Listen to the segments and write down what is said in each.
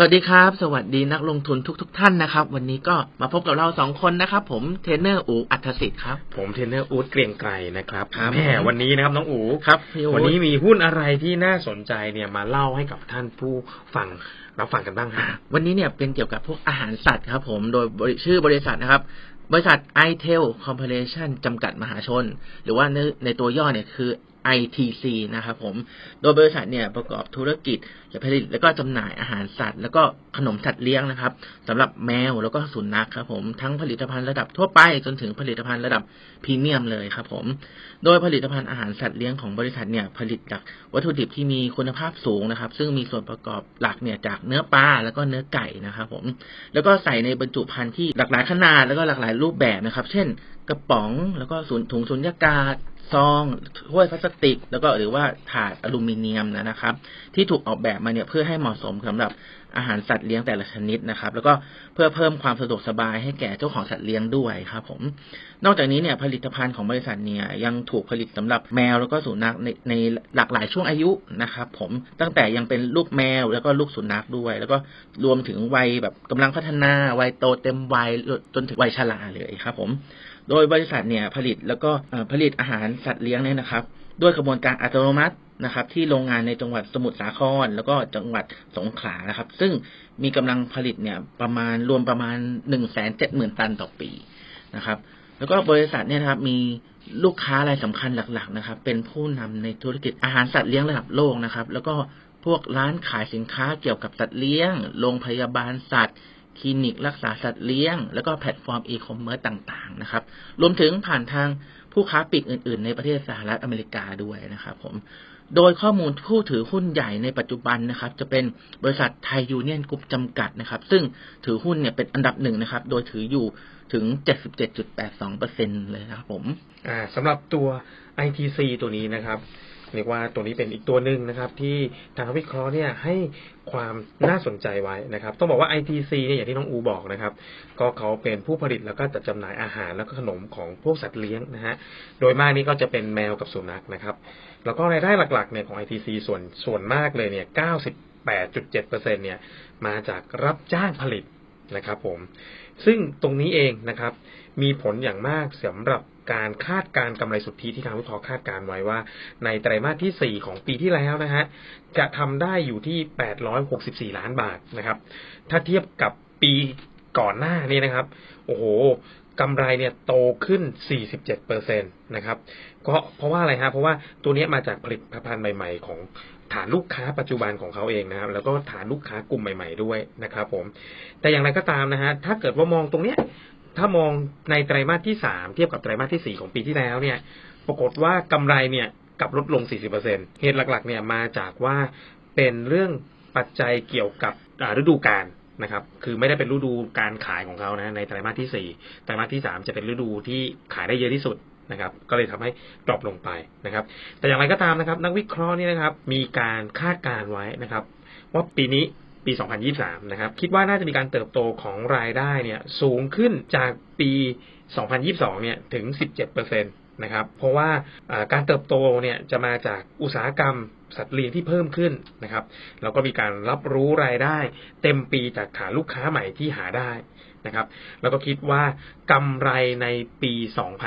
สวัสดีครับ สวัสดีนักลงทุนทุกๆทท่านนะครับ วันนี้ก็มาพบกับเราสองคนนะครับ ผมเทรนเนอร์อู๋อัธสิทธิ์ครับ ผมเทรนเนอร์อู๊ดเกรียงไกรนะครับครับแม่ผมวันนี้นะครับน้องอู๋ครับพี่อู๊ดวันนี้มีหุ้นอะไรที่น่าสนใจเนี่ยมาเล่าให้กับท่านผู้ฟังรับฟังกันบ้างฮะวันนี้เนี่ยเป็นเกี่ยวกับพวกอาหารสัตว์ครับ ผมโดยบริชื่อบริษัทนะครับ บริษัท i t e l Corporation จำกัดมหาชน หรือว่าในในตัวย่อเนี่ยคือ ITC นะครับผม โดยบริษัทเนี่ยประกอบธุรกิจผลิตแล้วก็จำหน่ายอาหารสัตว์ แล้วก็ขนมสัตว์เลี้ยงนะครับสำหรับแมวแล้วก็สุนัขครับผมทั้งผลิตภัณฑ์ระดับทั่วไปจนถึงผลิตภัณฑ์ระดับพรีเมียมเลยครับผม โดยผลิตภัณฑ์อาหารสัตว์เลี้ยงของบริษัทเนี่ยผลิตจากวัตถุดิบที่มีคุณภาพสูงนะครับ ซึ่งมีส่วนประกอบหลักเนี่ยจากเนื้อปลาแล้วก็เนื้อไก่นะครับผมแล้วก็ใส่ในบรรจุภัณฑ์ที่หลากหลายขนาดแล้วก็หลากหลายรูปแบบนะครับ เช่น กระป๋อง แล้วก็สูนถุงสุญญากาศซองถ้วยพลาสติก แล้วก็หรือว่าถาดอลูมิเนียมนะครับ ที่ถูกออกแบบมาเนี่ยเพื่อให้เหมาะสมสำหรับอาหารสัตว์เลี้ยงแต่ละชนิดนะครับ แล้วก็เพื่อเพิ่มความสะดวกสบายให้แก่เจ้าของสัตว์เลี้ยงด้วยครับ ผม นอกจากนี้เนี่ยผลิตภัณฑ์ของบริษัทเนี่ยยังถูกผลิตสำหรับแมวแล้วก็สุนัขในในหลากหลายช่วงอายุนะครับ ผมตั้งแต่ยังเป็นลูกแมวแล้วก็ลูกสุนัขด้วย แล้วก็รวมถึงวัยแบบกำลังพัฒนาวัยโตเต็มวัยจนถึงวัยชราเลยครับ ผม โดยบริษัทเนี่ยผลิตแล้วก็ผลิตอาหารสัตว์เลี้ยงเนี่ยนะครับ ด้วยกระบวนการอัตโนมัติ นะครับ ที่โรงงานในจังหวัดสมุทรสาคร แล้วก็จังหวัดสงขลานะครับ ซึ่งมีกำลังผลิตเนี่ยประมาณรวมประมาณหนึ่งแสนเจ็ดหมื่นตันต่อปีนะครับ แล้วก็บริษัทเนี่ยนะครับ มีลูกค้ารายสำคัญหลัก ๆ นะครับ เป็นผู้นำในธุรกิจอาหารสัตว์เลี้ยงระดับโลกนะครับ แล้วก็พวกร้านขายสินค้าเกี่ยวกับสัตว์เลี้ยง โรงพยาบาลสัตว์ คลินิกรักษาสัตว์เลี้ยง แล้วก็แพลตฟอร์มอีคอมเมิร์ซต่างๆ นะครับ รวมถึงผ่านทางผู้ค้าปลีกอื่น ๆ ในประเทศสหรัฐอเมริกาด้วยนะครับผม โดยข้อมูลผู้ถือหุ้นใหญ่ในปัจจุบันนะครับ จะเป็นบริษัทไทยยูเนียนกรุ๊ปจำกัดนะครับ ซึ่งถือหุ้นเนี่ยเป็นอันดับหนึ่งนะครับ โดยถืออยู่ถึง 77.82%เลยนะครับผม อ่าสำหรับตัว ITC ตัวนี้นะครับ เรียกว่าตัวนี้เป็นอีกตัวหนึ่งนะครับ ที่ทางวิเคราะห์เนี่ยให้ความน่าสนใจไว้นะครับ ต้องบอกว่า ITC เนี่ยอย่างที่น้องอูบอกนะครับ ก็เขาเป็นผู้ผลิตแล้วก็จัดจำหน่ายอาหารแล้วก็ขนมของพวกสัตว์เลี้ยงนะฮะโดยมากนี่ก็จะเป็นแมวกับสุนัขนะครับ แล้วก็รายได้หลักๆเนี่ยของ ITC ส่วนส่วนมากเลยเนี่ย98.7%เนี่ยมาจากรับจ้างผลิต นะครับผมซึ่งตรงนี้เองนะครับ มีผลอย่างมากสำหรับการคาดการณ์กำไรสุทธิที่ทางวิเคราะห์คาดการไว้ว่า ในไตรมาสที่ 4 ของปีที่แล้วนะฮะจะทำได้อยู่ที่ 864 ล้านบาทนะครับ ถ้าเทียบกับปีก่อนหน้านี้นะครับ โอ้โหกำไรเนี่ยโตขึ้น 47%นะครับ ก็เพราะว่าอะไรฮะ เพราะว่าตัวนี้มาจากผลิตภัณฑ์ใหม่ ๆ ของ ฐานลูกค้าปัจจุบันของเขาเองนะครับ แล้วก็ฐานลูกค้ากลุ่มใหม่ ๆ ด้วยนะครับ ผม แต่อย่างไรก็ตามนะฮะถ้าเกิดว่ามองตรงเนี้ย ถ้ามองในไตรมาสที่สามเทียบกับไตรมาสที่สี่ของปีที่แล้วเนี่ย ปรากฏว่ากำไรเนี่ยกับลดลง 40%เหตุหลัก ๆ เนี่ยมาจากว่าเป็นเรื่องปัจจัยเกี่ยวกับฤดูกาลนะครับ คือไม่ได้เป็นฤดูการขายของเขานะ ในไตรมาสที่สี่ไตรมาสที่สามจะเป็นฤดูที่ขายได้เยอะที่สุด นะครับ ก็เลยทำให้ดรอปลงไปนะครับ แต่อย่างไรก็ตามนะครับ นักวิเคราะห์นี่นะครับ มีการคาดการณ์ไว้นะครับ ว่าปีนี้ปี 2023 นะครับ คิดว่าน่าจะมีการเติบโตของรายได้เนี่ย สูงขึ้นจากปี 2022 เนี่ย ถึง 17%นะครับ เพราะว่าอ่าการเติบโตเนี่ยจะมาจากอุตสาหกรรมสัตว์เลี้ยงที่เพิ่มขึ้นนะครับ แล้วก็มีการรับรู้รายได้ เต็มปีจากฐานลูกค้าใหม่ที่หาได้นะครับ แล้วก็คิดว่ากำไรในปี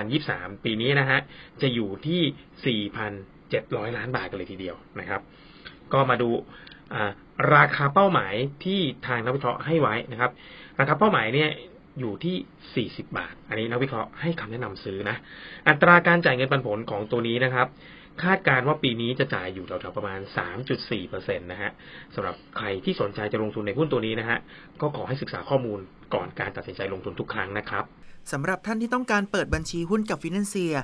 2023 ปีนี้นะฮะจะอยู่ที่ 4,700 ล้านบาทกันเลยทีเดียวนะครับ ก็มาดูราคาเป้าหมายที่ทางนักวิเคราะห์ให้ไว้นะครับ ราคาเป้าหมายเนี่ย อยู่ที่ 40 บาท อันนี้นักวิเคราะห์ให้คำแนะนำซื้อนะ อัตราการจ่ายเงินปันผลของตัวนี้นะครับ คาดการณ์ว่าปีนี้จะจ่ายอยู่แถวๆประมาณ 3.4%นะฮะสำหรับใครที่สนใจจะลงทุนในหุ้นตัวนี้นะฮะ ก็ขอให้ศึกษาข้อมูลก่อนการตัดสินใจลงทุนทุกครั้งนะครับสำหรับท่านที่ต้องการเปิดบัญชีหุ้นกับ Financier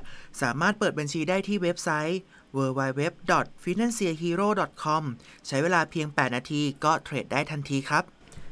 สามารถเปิดบัญชีได้ที่เว็บไซต์ www.financierhero.com ใช้เวลาเพียง 8 นาทีก็เทรดได้ทันทีครับ